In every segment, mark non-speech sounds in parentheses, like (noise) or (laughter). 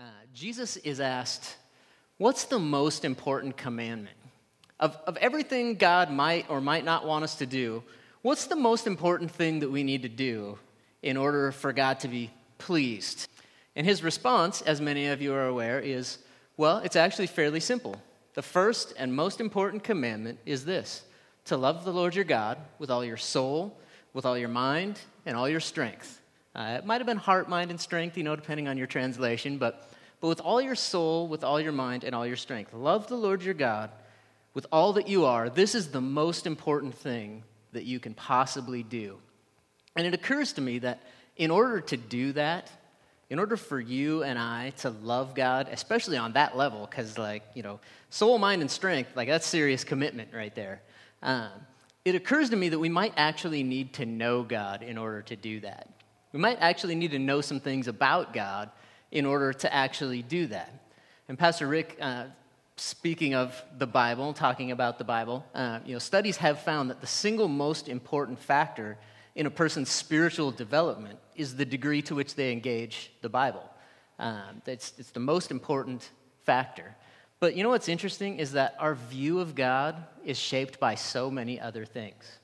Uh, Jesus is asked, What's the most important commandment? Of, of everything God might or might not want us to do, what's the most important thing that we need to do in order for God to be pleased? And his response, as many of you are aware, is well, it's actually fairly simple. The first and most important commandment is this to love the Lord your God with all your soul, with all your mind, and all your strength. Uh, it might have been heart, mind, and strength, you know, depending on your translation, but, but with all your soul, with all your mind, and all your strength. Love the Lord your God with all that you are. This is the most important thing that you can possibly do. And it occurs to me that in order to do that, in order for you and I to love God, especially on that level, because, like, you know, soul, mind, and strength, like, that's serious commitment right there. Um, it occurs to me that we might actually need to know God in order to do that. We might actually need to know some things about God in order to actually do that. And Pastor Rick, uh, speaking of the Bible, talking about the Bible, uh, you know, studies have found that the single most important factor in a person's spiritual development is the degree to which they engage the Bible. Um, it's, it's the most important factor. But you know what's interesting is that our view of God is shaped by so many other things.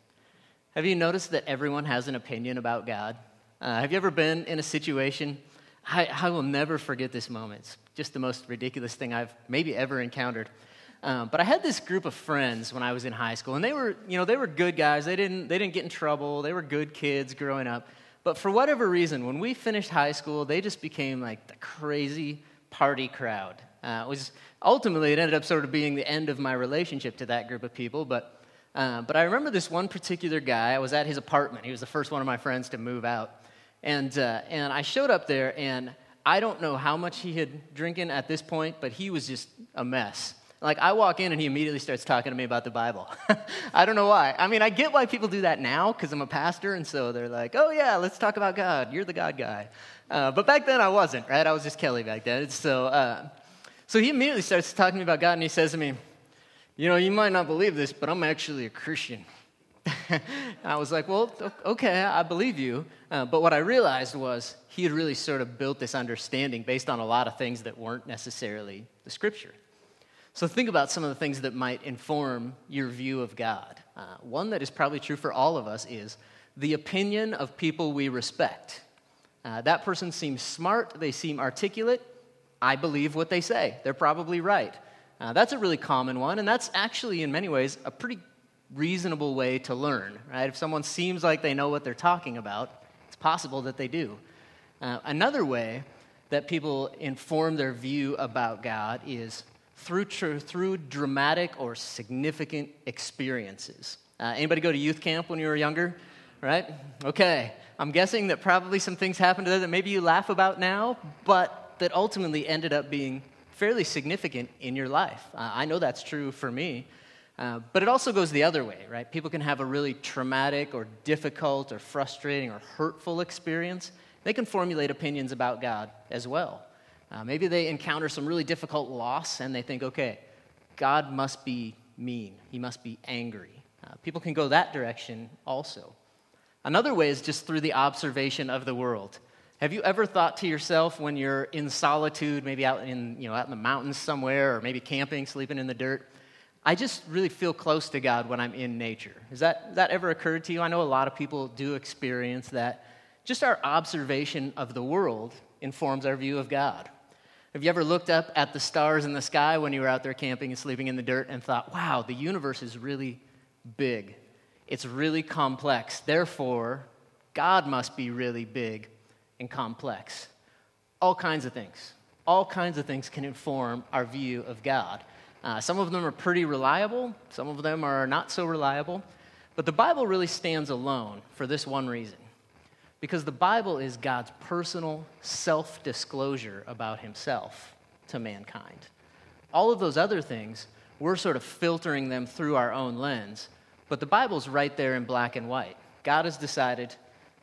Have you noticed that everyone has an opinion about God? Uh, have you ever been in a situation? I, I, will never forget this moment. It's just the most ridiculous thing I've maybe ever encountered. Um, but I had this group of friends when I was in high school, and they were, you know, they were good guys. They didn't, they didn't get in trouble. They were good kids growing up. But for whatever reason, when we finished high school, they just became like the crazy party crowd. Uh, it was ultimately it ended up sort of being the end of my relationship to that group of people. But uh, but I remember this one particular guy. I was at his apartment. He was the first one of my friends to move out. And, uh, and I showed up there, and I don't know how much he had drinking at this point, but he was just a mess. Like, I walk in and he immediately starts talking to me about the Bible. (laughs) I don't know why. I mean, I get why people do that now because I'm a pastor, and so they're like, oh, yeah, let's talk about God. You're the God guy. Uh, but back then I wasn't, right? I was just Kelly back then. So, uh, so he immediately starts talking to me about God, and he says to me, You know, you might not believe this, but I'm actually a Christian. (laughs) I was like, well, okay, I believe you. Uh, but what I realized was he had really sort of built this understanding based on a lot of things that weren't necessarily the scripture. So think about some of the things that might inform your view of God. Uh, one that is probably true for all of us is the opinion of people we respect. Uh, that person seems smart, they seem articulate. I believe what they say. They're probably right. Uh, that's a really common one, and that's actually, in many ways, a pretty reasonable way to learn, right? If someone seems like they know what they're talking about, it's possible that they do. Uh, another way that people inform their view about God is through, tr- through dramatic or significant experiences. Uh, anybody go to youth camp when you were younger? Right? Okay. I'm guessing that probably some things happened to there that maybe you laugh about now, but that ultimately ended up being fairly significant in your life. Uh, I know that's true for me. Uh, but it also goes the other way, right? People can have a really traumatic or difficult or frustrating or hurtful experience. They can formulate opinions about God as well. Uh, maybe they encounter some really difficult loss and they think, okay, God must be mean, he must be angry. Uh, people can go that direction also. Another way is just through the observation of the world. Have you ever thought to yourself when you're in solitude, maybe out in, you know, out in the mountains somewhere, or maybe camping, sleeping in the dirt? I just really feel close to God when I'm in nature. Has that, that ever occurred to you? I know a lot of people do experience that. Just our observation of the world informs our view of God. Have you ever looked up at the stars in the sky when you were out there camping and sleeping in the dirt and thought, wow, the universe is really big? It's really complex. Therefore, God must be really big and complex. All kinds of things. All kinds of things can inform our view of God. Uh, some of them are pretty reliable, some of them are not so reliable. But the Bible really stands alone for this one reason because the Bible is God's personal self disclosure about himself to mankind. All of those other things, we're sort of filtering them through our own lens, but the Bible's right there in black and white. God has decided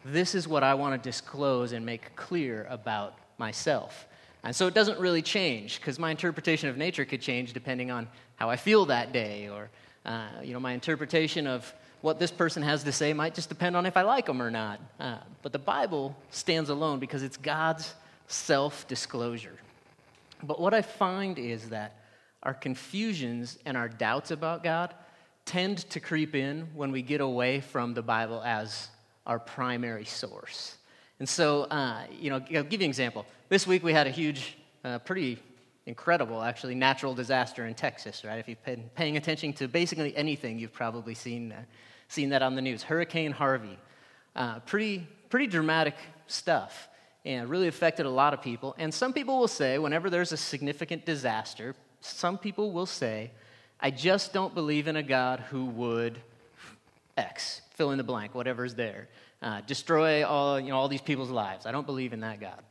this is what I want to disclose and make clear about myself. And so it doesn't really change because my interpretation of nature could change depending on how I feel that day, or uh, you know, my interpretation of what this person has to say might just depend on if I like them or not. Uh, but the Bible stands alone because it's God's self disclosure. But what I find is that our confusions and our doubts about God tend to creep in when we get away from the Bible as our primary source. And so, uh, you know, I'll give you an example. This week we had a huge, uh, pretty incredible, actually, natural disaster in Texas, right? If you've been paying attention to basically anything, you've probably seen, uh, seen that on the news. Hurricane Harvey. Uh, pretty, pretty dramatic stuff and really affected a lot of people. And some people will say, whenever there's a significant disaster, some people will say, I just don't believe in a God who would X, fill in the blank, whatever's there, uh, destroy all, you know, all these people's lives. I don't believe in that God.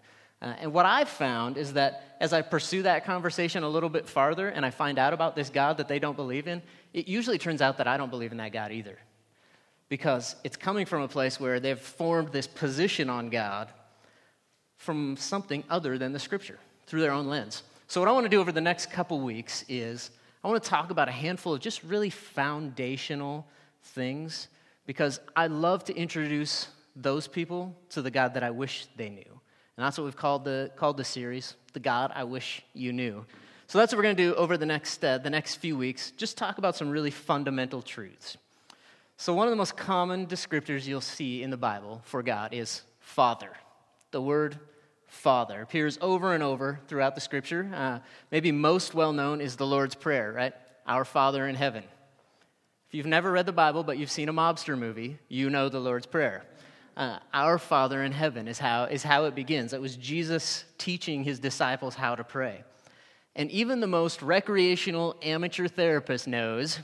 Uh, and what I've found is that as I pursue that conversation a little bit farther and I find out about this God that they don't believe in, it usually turns out that I don't believe in that God either. Because it's coming from a place where they've formed this position on God from something other than the scripture through their own lens. So, what I want to do over the next couple weeks is I want to talk about a handful of just really foundational things because I love to introduce those people to the God that I wish they knew. And that's what we've called the, called the series, The God I Wish You Knew. So that's what we're going to do over the next, uh, the next few weeks, just talk about some really fundamental truths. So, one of the most common descriptors you'll see in the Bible for God is Father. The word Father appears over and over throughout the scripture. Uh, maybe most well known is the Lord's Prayer, right? Our Father in heaven. If you've never read the Bible, but you've seen a mobster movie, you know the Lord's Prayer. Uh, Our Father in heaven is how, is how it begins. It was Jesus teaching his disciples how to pray. And even the most recreational amateur therapist knows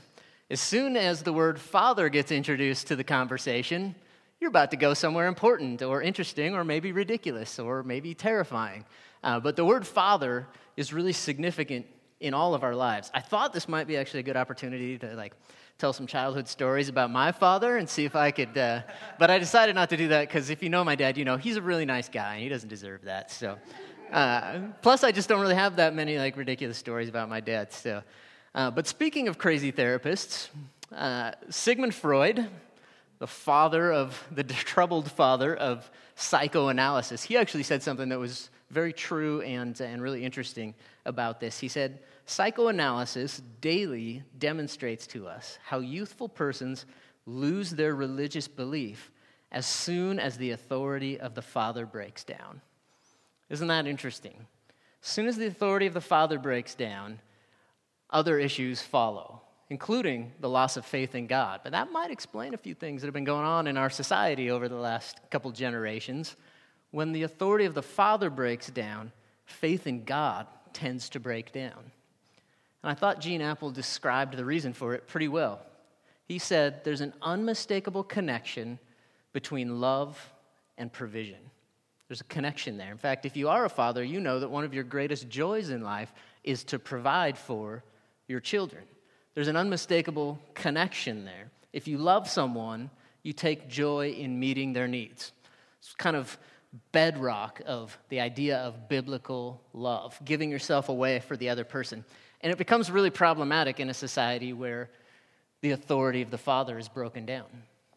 as soon as the word Father gets introduced to the conversation, you're about to go somewhere important or interesting or maybe ridiculous or maybe terrifying. Uh, but the word Father is really significant in all of our lives. I thought this might be actually a good opportunity to like tell some childhood stories about my father and see if I could. Uh, but I decided not to do that because if you know my dad, you know he's a really nice guy and he doesn't deserve that. So, uh, plus I just don't really have that many like ridiculous stories about my dad. So, uh, but speaking of crazy therapists, uh, Sigmund Freud, the father of the (laughs) troubled father of psychoanalysis, he actually said something that was very true and, and really interesting about this. He said, Psychoanalysis daily demonstrates to us how youthful persons lose their religious belief as soon as the authority of the Father breaks down. Isn't that interesting? As soon as the authority of the Father breaks down, other issues follow, including the loss of faith in God. But that might explain a few things that have been going on in our society over the last couple generations. When the authority of the Father breaks down, faith in God tends to break down. And I thought Gene Appel described the reason for it pretty well. He said there's an unmistakable connection between love and provision. There's a connection there. In fact, if you are a father, you know that one of your greatest joys in life is to provide for your children. There's an unmistakable connection there. If you love someone, you take joy in meeting their needs. It's kind of bedrock of the idea of biblical love, giving yourself away for the other person. And it becomes really problematic in a society where the authority of the father is broken down.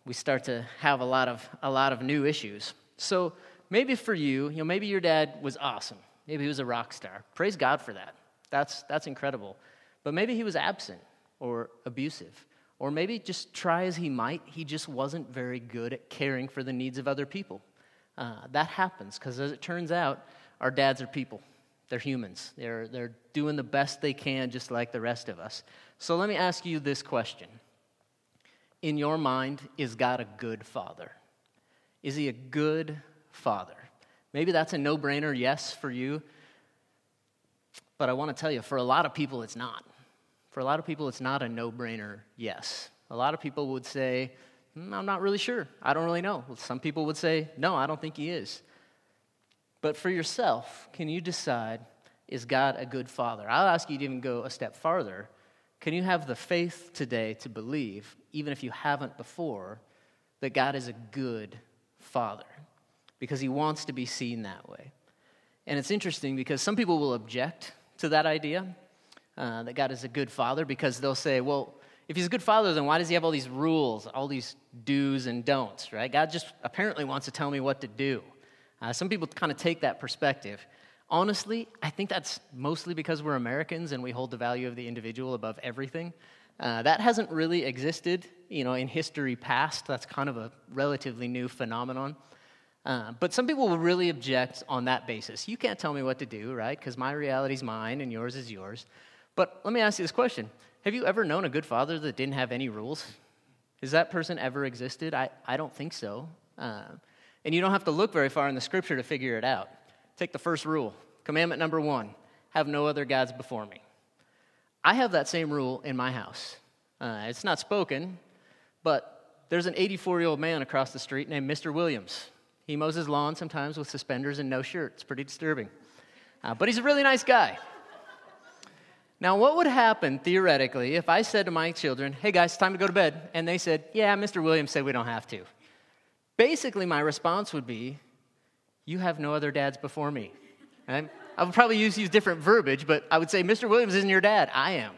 We start to have a lot of, a lot of new issues. So maybe for you, you know, maybe your dad was awesome. Maybe he was a rock star. Praise God for that. That's, that's incredible. But maybe he was absent or abusive. Or maybe just try as he might, he just wasn't very good at caring for the needs of other people. Uh, that happens because, as it turns out, our dads are people. They're humans. They're, they're doing the best they can, just like the rest of us. So let me ask you this question In your mind, is God a good father? Is he a good father? Maybe that's a no brainer yes for you. But I want to tell you, for a lot of people, it's not. For a lot of people, it's not a no brainer yes. A lot of people would say, mm, I'm not really sure. I don't really know. Some people would say, No, I don't think he is. But for yourself, can you decide, is God a good father? I'll ask you to even go a step farther. Can you have the faith today to believe, even if you haven't before, that God is a good father? Because he wants to be seen that way. And it's interesting because some people will object to that idea uh, that God is a good father because they'll say, well, if he's a good father, then why does he have all these rules, all these do's and don'ts, right? God just apparently wants to tell me what to do. Uh, some people kind of take that perspective. Honestly, I think that's mostly because we're Americans and we hold the value of the individual above everything. Uh, that hasn't really existed, you know, in history past. That's kind of a relatively new phenomenon. Uh, but some people will really object on that basis. You can't tell me what to do, right? Because my reality is mine and yours is yours. But let me ask you this question Have you ever known a good father that didn't have any rules? Has that person ever existed? I, I don't think so. Uh, and you don't have to look very far in the scripture to figure it out. Take the first rule commandment number one have no other gods before me. I have that same rule in my house. Uh, it's not spoken, but there's an 84 year old man across the street named Mr. Williams. He mows his lawn sometimes with suspenders and no shirt. It's pretty disturbing. Uh, but he's a really nice guy. Now, what would happen theoretically if I said to my children, hey guys, time to go to bed? And they said, yeah, Mr. Williams said we don't have to. Basically, my response would be, you have no other dads before me. And I would probably use, use different verbiage, but I would say, Mr. Williams isn't your dad, I am.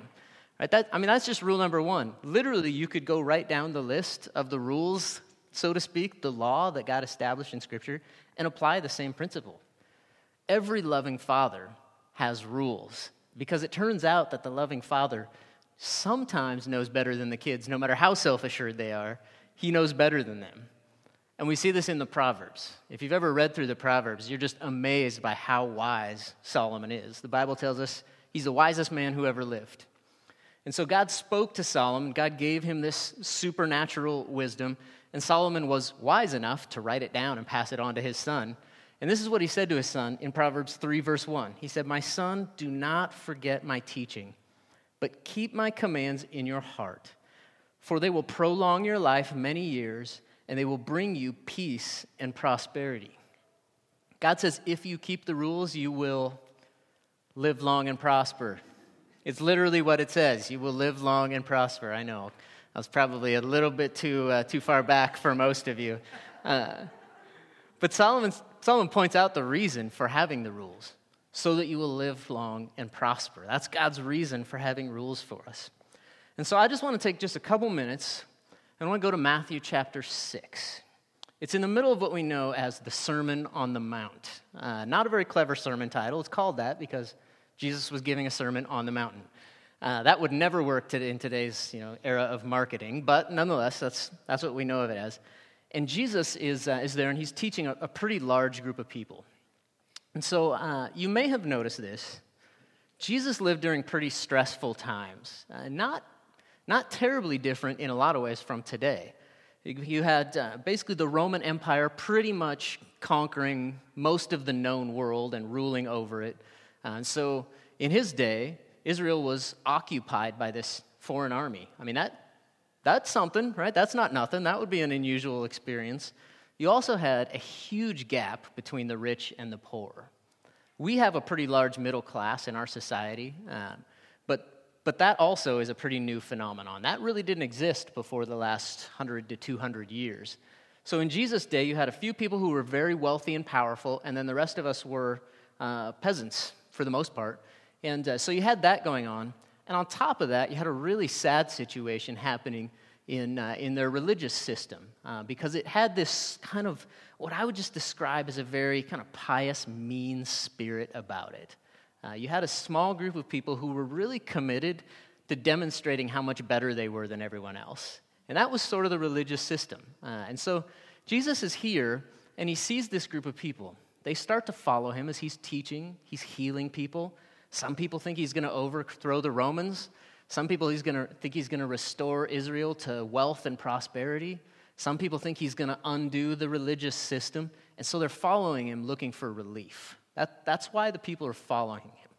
Right? That, I mean, that's just rule number one. Literally, you could go right down the list of the rules, so to speak, the law that God established in Scripture, and apply the same principle. Every loving father has rules because it turns out that the loving father sometimes knows better than the kids, no matter how self assured they are. He knows better than them. And we see this in the Proverbs. If you've ever read through the Proverbs, you're just amazed by how wise Solomon is. The Bible tells us he's the wisest man who ever lived. And so God spoke to Solomon, God gave him this supernatural wisdom, and Solomon was wise enough to write it down and pass it on to his son. And this is what he said to his son in Proverbs 3, verse 1. He said, My son, do not forget my teaching, but keep my commands in your heart, for they will prolong your life many years, and they will bring you peace and prosperity. God says, if you keep the rules, you will live long and prosper. It's literally what it says. You will live long and prosper. I know. I was probably a little bit too, uh, too far back for most of you. Uh, but Solomon, Solomon points out the reason for having the rules so that you will live long and prosper. That's God's reason for having rules for us. And so I just want to take just a couple minutes I want to go to Matthew chapter 6. It's in the middle of what we know as the Sermon on the Mount. Uh, not a very clever sermon title. It's called that because Jesus was giving a sermon on the mountain. Uh, that would never work in today's you know, era of marketing, but nonetheless, that's, that's what we know of it as. And Jesus is, uh, is there, and he's teaching a, a, pretty large group of people. And so uh, you may have noticed this. Jesus lived during pretty stressful times, uh, not, not terribly different in a lot of ways from today. You had uh, basically the Roman Empire pretty much conquering most of the known world and ruling over it. Uh, and so in his day, Israel was occupied by this foreign army. I mean, that, that's something, right? That's not nothing. That would be an unusual experience. You also had a huge gap between the rich and the poor. We have a pretty large middle class in our society, um, but, that also is a pretty new phenomenon. That really didn't exist before the last 100 to 200 years. So in Jesus' day, you had a few people who were very wealthy and powerful, and then the rest of us were uh, peasants for the most part. And uh, so you had that going on. And on top of that, you had a really sad situation happening in, uh, in their religious system uh, because it had this kind of what I would just describe as a very kind of pious, mean spirit about it. Uh, you had a small group of people who were really committed to demonstrating how much better they were than everyone else. And that was sort of the religious system. Uh, and so Jesus is here and he sees this group of people. They start to follow him as he's teaching, he's healing people. Some people think he's going to overthrow the Romans. Some people he's gonna, think he's going to restore Israel to wealth and prosperity. Some people think he's going to undo the religious system. And so they're following him looking for relief. That, that's why the people are following him.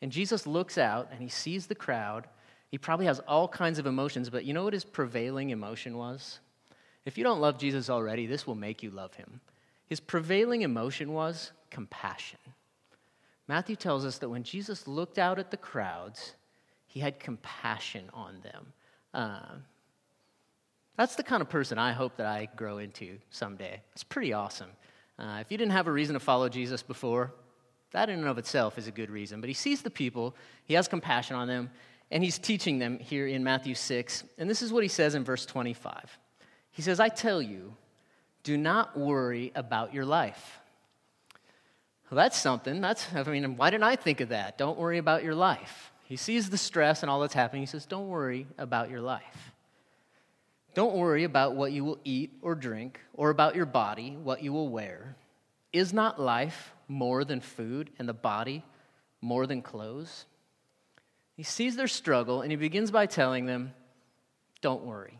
And Jesus looks out and he sees the crowd. He probably has all kinds of emotions, but you know what his prevailing emotion was? If you don't love Jesus already, this will make you love him. His prevailing emotion was compassion. Matthew tells us that when Jesus looked out at the crowds, he had compassion on them. Uh, that's the kind of person I hope that I grow into someday. It's pretty awesome. Uh, if you didn't have a reason to follow Jesus before, that in and of itself is a good reason. But he sees the people, he has compassion on them, and he's teaching them here in Matthew 6. And this is what he says in verse 25. He says, I tell you, do not worry about your life Well, that's something. That's, I mean, why didn't I think of that? Don't worry about your life. He sees the stress and all that's happening. He says, Don't worry about your life. Don't worry about what you will eat or drink, or about your body, what you will wear. Is not life more than food, and the body more than clothes? He sees their struggle, and he begins by telling them, Don't worry.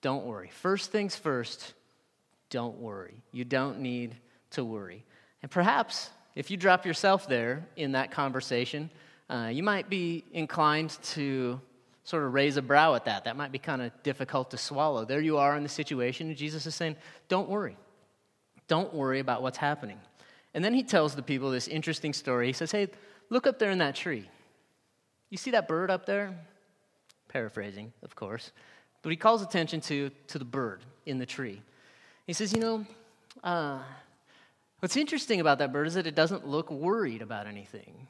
Don't worry. First things first, don't worry. You don't need to worry. And perhaps if you drop yourself there in that conversation, uh, you might be inclined to sort of raise a brow at that. That might be kind of difficult to swallow. There you are in the situation, and Jesus is saying, Don't worry. Don't worry about what's happening. And then he tells the people this interesting story. He says, Hey, look up there in that tree. You see that bird up there? Paraphrasing, of course. But he calls attention to, to the bird in the tree. He says, You know, uh, what's interesting about that bird is that it doesn't look worried about anything.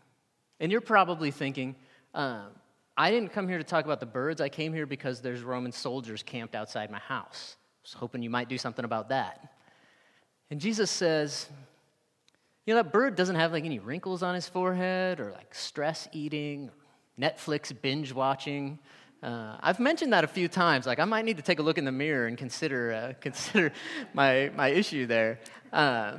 And you're probably thinking, uh, I didn't come here to talk about the birds. I came here because there's Roman soldiers camped outside my house. I was hoping you might do something about that. And Jesus says, you know, that bird doesn't have like any wrinkles on his forehead or like stress eating, or Netflix binge watching. Uh, I've mentioned that a few times. Like, I might need to take a look in the mirror and consider, uh, (laughs) consider my, my issue there. Uh,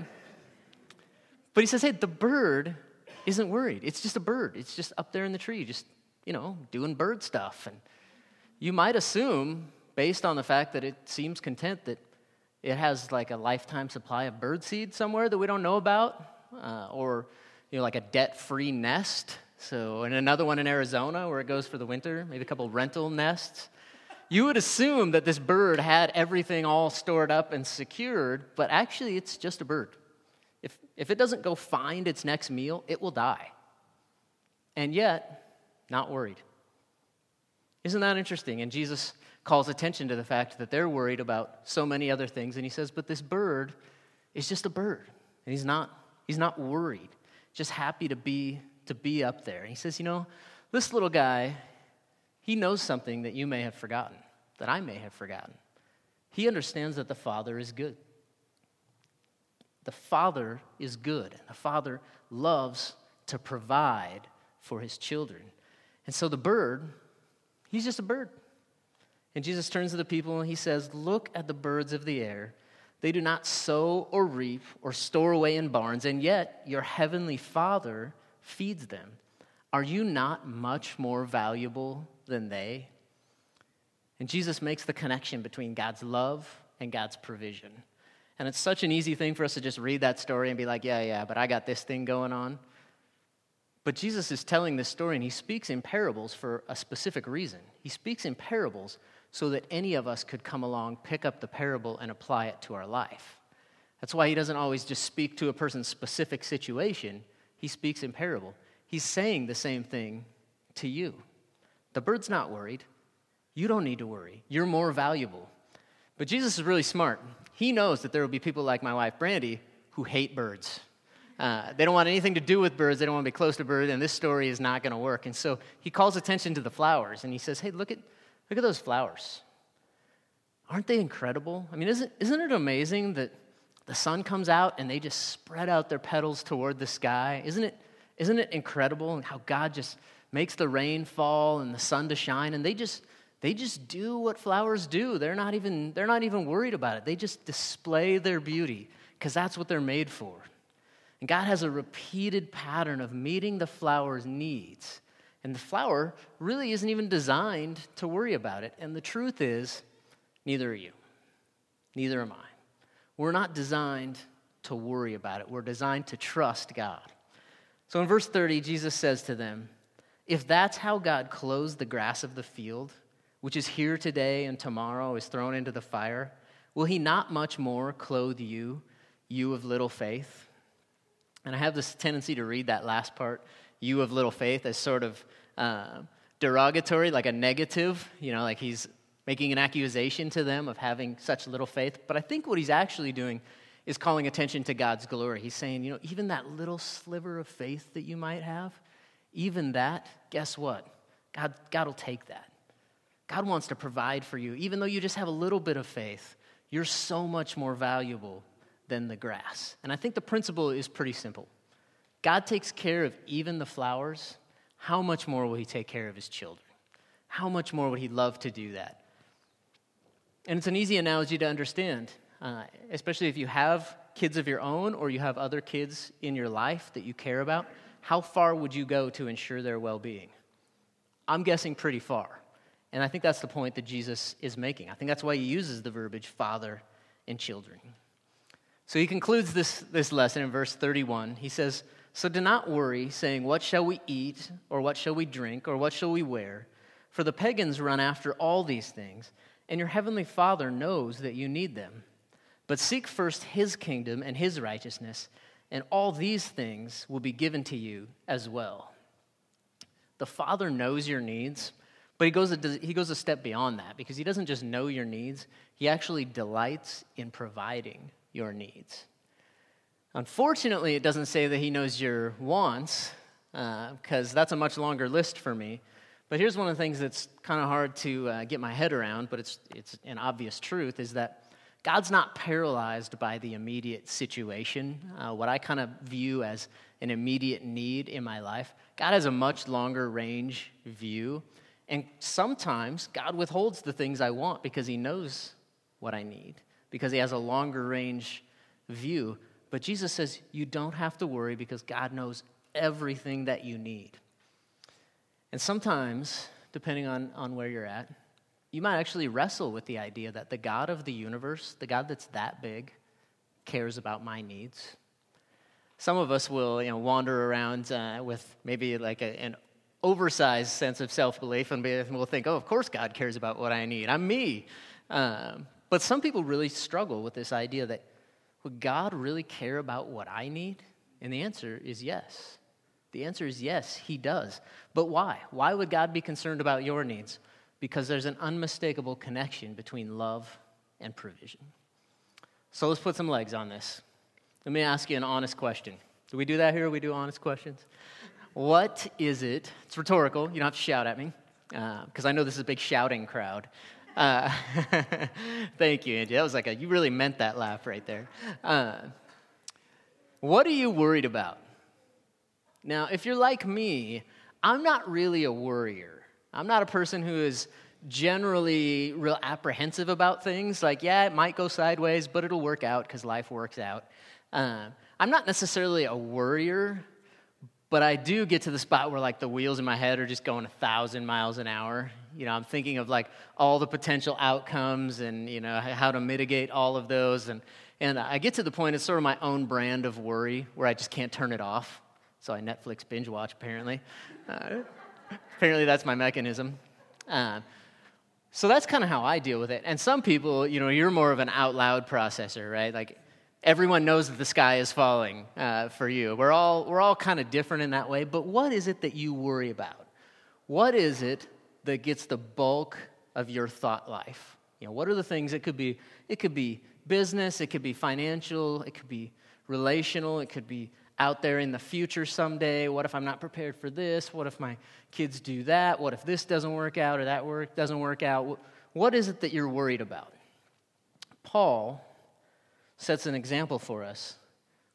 but he says, hey, the bird isn't worried. It's just a bird. It's just up there in the tree, just, you know, doing bird stuff. And you might assume, based on the fact that it seems content, that it has like a lifetime supply of bird seed somewhere that we don't know about, uh, or, you know, like a debt free nest. So, and another one in Arizona where it goes for the winter, maybe a couple rental nests. You would assume that this bird had everything all stored up and secured, but actually it's just a bird. If it doesn't go find its next meal, it will die. And yet, not worried. Isn't that interesting? And Jesus calls attention to the fact that they're worried about so many other things. And he says, But this bird is just a bird. And he's not, he's not worried, just happy to be, to be up there. And he says, You know, this little guy, he knows something that you may have forgotten, that I may have forgotten. He understands that the Father is good the Father is good, and the Father loves to provide for his children. And so the bird, he's just a bird. And Jesus turns to the people and he says, Look at the birds of the air. They do not sow or reap or store away in barns, and yet your heavenly Father feeds them. Are you not much more valuable than they? And Jesus makes the connection between God's love and God's provision. And it's such an easy thing for us to just read that story and be like, yeah, yeah, but I got this thing going on. But Jesus is telling this story, and he speaks in parables for a specific reason. He speaks in parables so that any of us could come along, pick up the parable, and apply it to our life. That's why he doesn't always just speak to a person's specific situation, he speaks in parable. He's saying the same thing to you. The bird's not worried. You don't need to worry. You're more valuable. But Jesus is really smart. He knows that there will be people like my wife, Brandy, who hate birds. Uh, they don't want anything to do with birds. They don't want to be close to birds, and this story is not going to work. And so he calls attention to the flowers, and he says, "Hey, look at look at those flowers. Aren't they incredible? I mean, isn't isn't it amazing that the sun comes out and they just spread out their petals toward the sky? Isn't it isn't it incredible how God just makes the rain fall and the sun to shine, and they just they just do what flowers do. They're not even, they're not even worried about it. They just display their beauty because that's what they're made for. And God has a repeated pattern of meeting the flower's needs. And the flower really isn't even designed to worry about it. And the truth is, neither are you. Neither am I. We're not designed to worry about it, we're designed to trust God. So in verse 30, Jesus says to them, If that's how God clothes the grass of the field, which is here today and tomorrow is thrown into the fire, will he not much more clothe you, you of little faith? And I have this tendency to read that last part, you of little faith, as sort of uh, derogatory, like a negative, you know, like he's making an accusation to them of having such little faith. But I think what he's actually doing is calling attention to God's glory. He's saying, you know, even that little sliver of faith that you might have, even that, guess what? God, God will take that. God wants to provide for you. Even though you just have a little bit of faith, you're so much more valuable than the grass. And I think the principle is pretty simple God takes care of even the flowers. How much more will He take care of His children? How much more would He love to do that? And it's an easy analogy to understand, uh, especially if you have kids of your own or you have other kids in your life that you care about. How far would you go to ensure their well being? I'm guessing pretty far. And I think that's the point that Jesus is making. I think that's why he uses the verbiage father and children. So he concludes this, this lesson in verse 31. He says, So do not worry, saying, What shall we eat, or what shall we drink, or what shall we wear? For the pagans run after all these things, and your heavenly Father knows that you need them. But seek first his kingdom and his righteousness, and all these things will be given to you as well. The Father knows your needs, but he goes, a, he goes a step beyond that because he doesn't just know your needs, he actually delights in providing your needs. Unfortunately, it doesn't say that he knows your wants, because uh, that's a much longer list for me. But here's one of the things that's kind of hard to uh, get my head around, but it's, it's an obvious truth is that God's not paralyzed by the immediate situation, uh, what I kind of view as an immediate need in my life. God has a much longer range view. And sometimes God withholds the things I want because He knows what I need, because He has a longer range view. But Jesus says, You don't have to worry because God knows everything that you need. And sometimes, depending on, on where you're at, you might actually wrestle with the idea that the God of the universe, the God that's that big, cares about my needs. Some of us will you know, wander around uh, with maybe like a, an oversized sense of self belief and we'll think, oh, of course God cares about what I need. I'm me. Um, but some people really struggle with this idea that would God really care about what I need? And the answer is yes. The answer is yes, He does. But why? Why would God be concerned about your needs? because there's an unmistakable connection between love and provision. So let's put some legs on this. Let me ask you an honest question. Do we do that here? We do honest questions. What is it? It's rhetorical. You don't have to shout at me because uh, I know this is a big shouting crowd. Uh, (laughs) thank you, Andy. That was like a, you really meant that laugh right there. Uh, what are you worried about? Now, if you're like me, I'm not really a worrier. I'm not a person who is generally real apprehensive about things. Like, yeah, it might go sideways, but it'll work out because life works out. Uh, I'm not necessarily a worrier, but I do get to the spot where like the wheels in my head are just going a thousand miles an hour. You know, I'm thinking of like all the potential outcomes and you know how to mitigate all of those, and and I get to the point it's sort of my own brand of worry where I just can't turn it off. So I Netflix binge watch apparently. Uh, Apparently, that's my mechanism. Uh, so that's kind of how I deal with it. And some people, you know, you're more of an out loud processor, right? Like everyone knows that the sky is falling uh, for you. We're all, we're all kind of different in that way. But what is it that you worry about? What is it that gets the bulk of your thought life? You know, what are the things? It could be, it could be business, it could be financial, it could be relational, it could be out there in the future someday. What if I'm not prepared for this? What if my kids do that? What if this doesn't work out or that work doesn't work out? What is it that you're worried about? Paul sets an example for us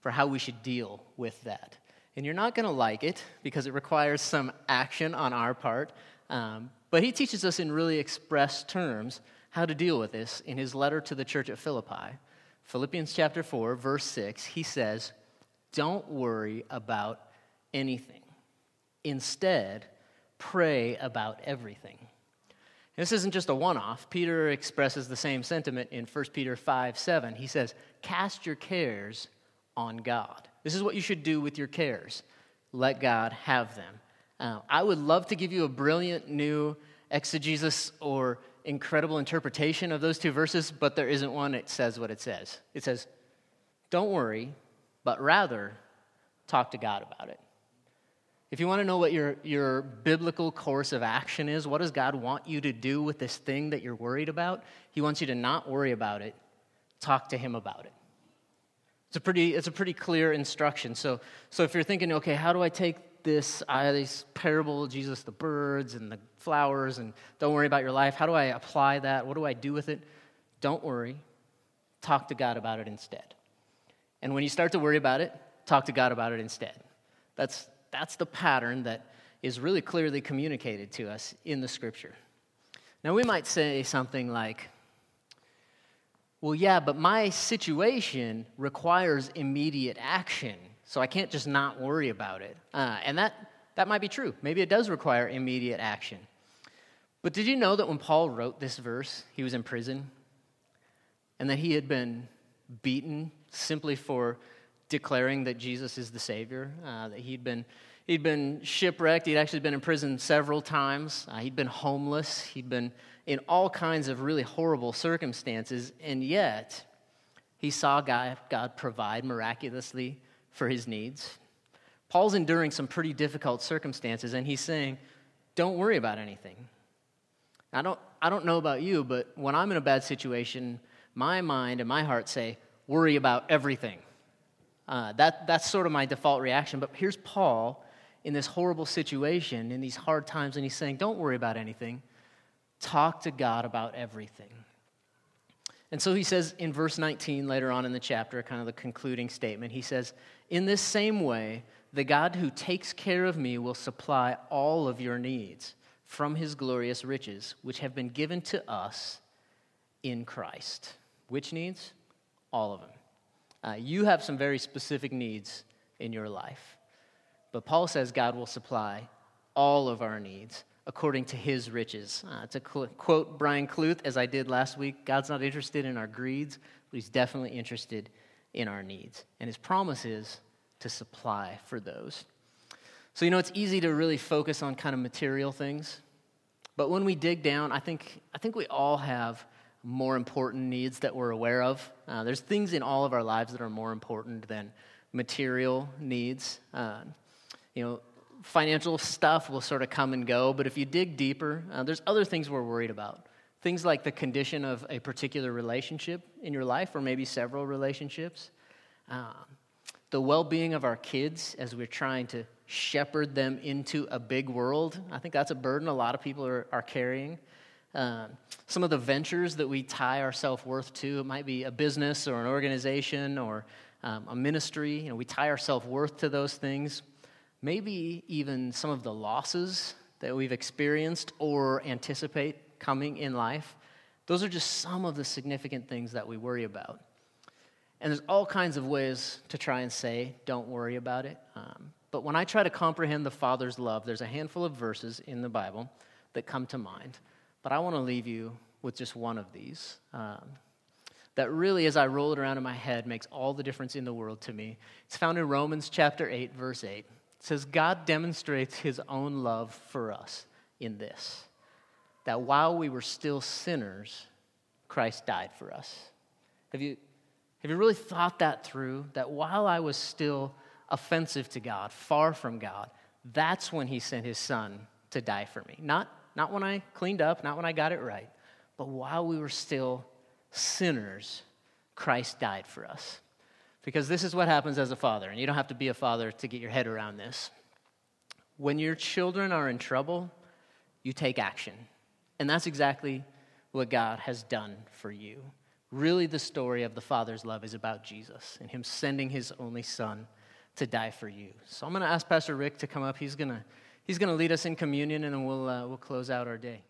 for how we should deal with that. And you're not going to like it because it requires some action on our part. Um, but he teaches us in really express terms how to deal with this in his letter to the church at Philippi. Philippians chapter 4, verse 6, he says, don't worry about anything. Instead, pray about everything. This isn't just a one off. Peter expresses the same sentiment in 1 Peter 5 7. He says, Cast your cares on God. This is what you should do with your cares. Let God have them. Uh, I would love to give you a brilliant new exegesis or incredible interpretation of those two verses, but there isn't one It says what it says. It says, Don't worry, but rather talk to God about it. If you want to know what your, your biblical course of action is, what does God want you to do with this thing that you're worried about? He wants you to not worry about it, talk to Him about it. It's a pretty, it's a pretty clear instruction. So, so if you're thinking, okay, how do I take this, this parable, Jesus, the birds and the flowers, and don't worry about your life, how do I apply that? What do I do with it? Don't worry. Talk to God about it instead. And when you start to worry about it, talk to God about it instead. That's, that's the pattern that is really clearly communicated to us in the scripture. Now, we might say something like, well, yeah, but my situation requires immediate action, so I can't just not worry about it. Uh, and that, that might be true. Maybe it does require immediate action. But did you know that when Paul wrote this verse, he was in prison? And that he had been beaten simply for declaring that Jesus is the Savior? Uh, that he'd been, he'd been shipwrecked. He'd actually been in prison several times. Uh, he'd been homeless. He'd been in all kinds of really horrible circumstances. And yet, he saw God, God provide miraculously for his needs. Paul's enduring some pretty difficult circumstances, and he's saying, Don't worry about anything. I don't, I don't know about you, but when I'm in a bad situation, my mind and my heart say, worry about everything. Uh, that, that's sort of my default reaction. But here's Paul in this horrible situation, in these hard times, and he's saying, don't worry about anything. Talk to God about everything. And so he says in verse 19, later on in the chapter, kind of the concluding statement, he says, In this same way, the God who takes care of me will supply all of your needs from his glorious riches, which have been given to us in Christ. Which needs? All of them. Uh, you have some very specific needs in your life. But Paul says God will supply all of our needs according to his riches. Uh, to quote Brian Kluth, as I did last week, God's not interested in our greeds, but he's definitely interested in our needs. And his promise is to supply for those. So, you know, it's easy to really focus on kind of material things. But when we dig down, I think, I think we all have more important needs that we're aware of. Uh, there's things in all of our lives that are more important than material needs. Uh, you know, financial stuff will sort of come and go, but if you dig deeper, uh, there's other things we're worried about. Things like the condition of a particular relationship in your life, or maybe several relationships. Um, the well being of our kids as we're trying to shepherd them into a big world. I think that's a burden a lot of people are, are carrying. Um, some of the ventures that we tie our self worth to, it might be a business or an organization or um, a ministry. You know, we tie our self worth to those things. Maybe even some of the losses that we've experienced or anticipate coming in life. Those are just some of the significant things that we worry about. And there's all kinds of ways to try and say, don't worry about it. Um, but when I try to comprehend the Father's love, there's a handful of verses in the Bible that come to mind. But I want to leave you with just one of these. Um, that really, as I roll it around in my head, makes all the difference in the world to me. It's found in Romans chapter 8, verse 8. Says, God demonstrates his own love for us in this that while we were still sinners, Christ died for us. Have you, have you really thought that through? That while I was still offensive to God, far from God, that's when he sent his son to die for me. Not, not when I cleaned up, not when I got it right, but while we were still sinners, Christ died for us. Because this is what happens as a father, and you don't have to be a father to get your head around this. When your children are in trouble, you take action. And that's exactly what God has done for you. Really, the story of the Father's love is about Jesus and Him sending His only Son to die for you. So I'm going to ask Pastor Rick to come up. He's going to he's going to lead us in communion, and then we'll, uh, we'll close out our day.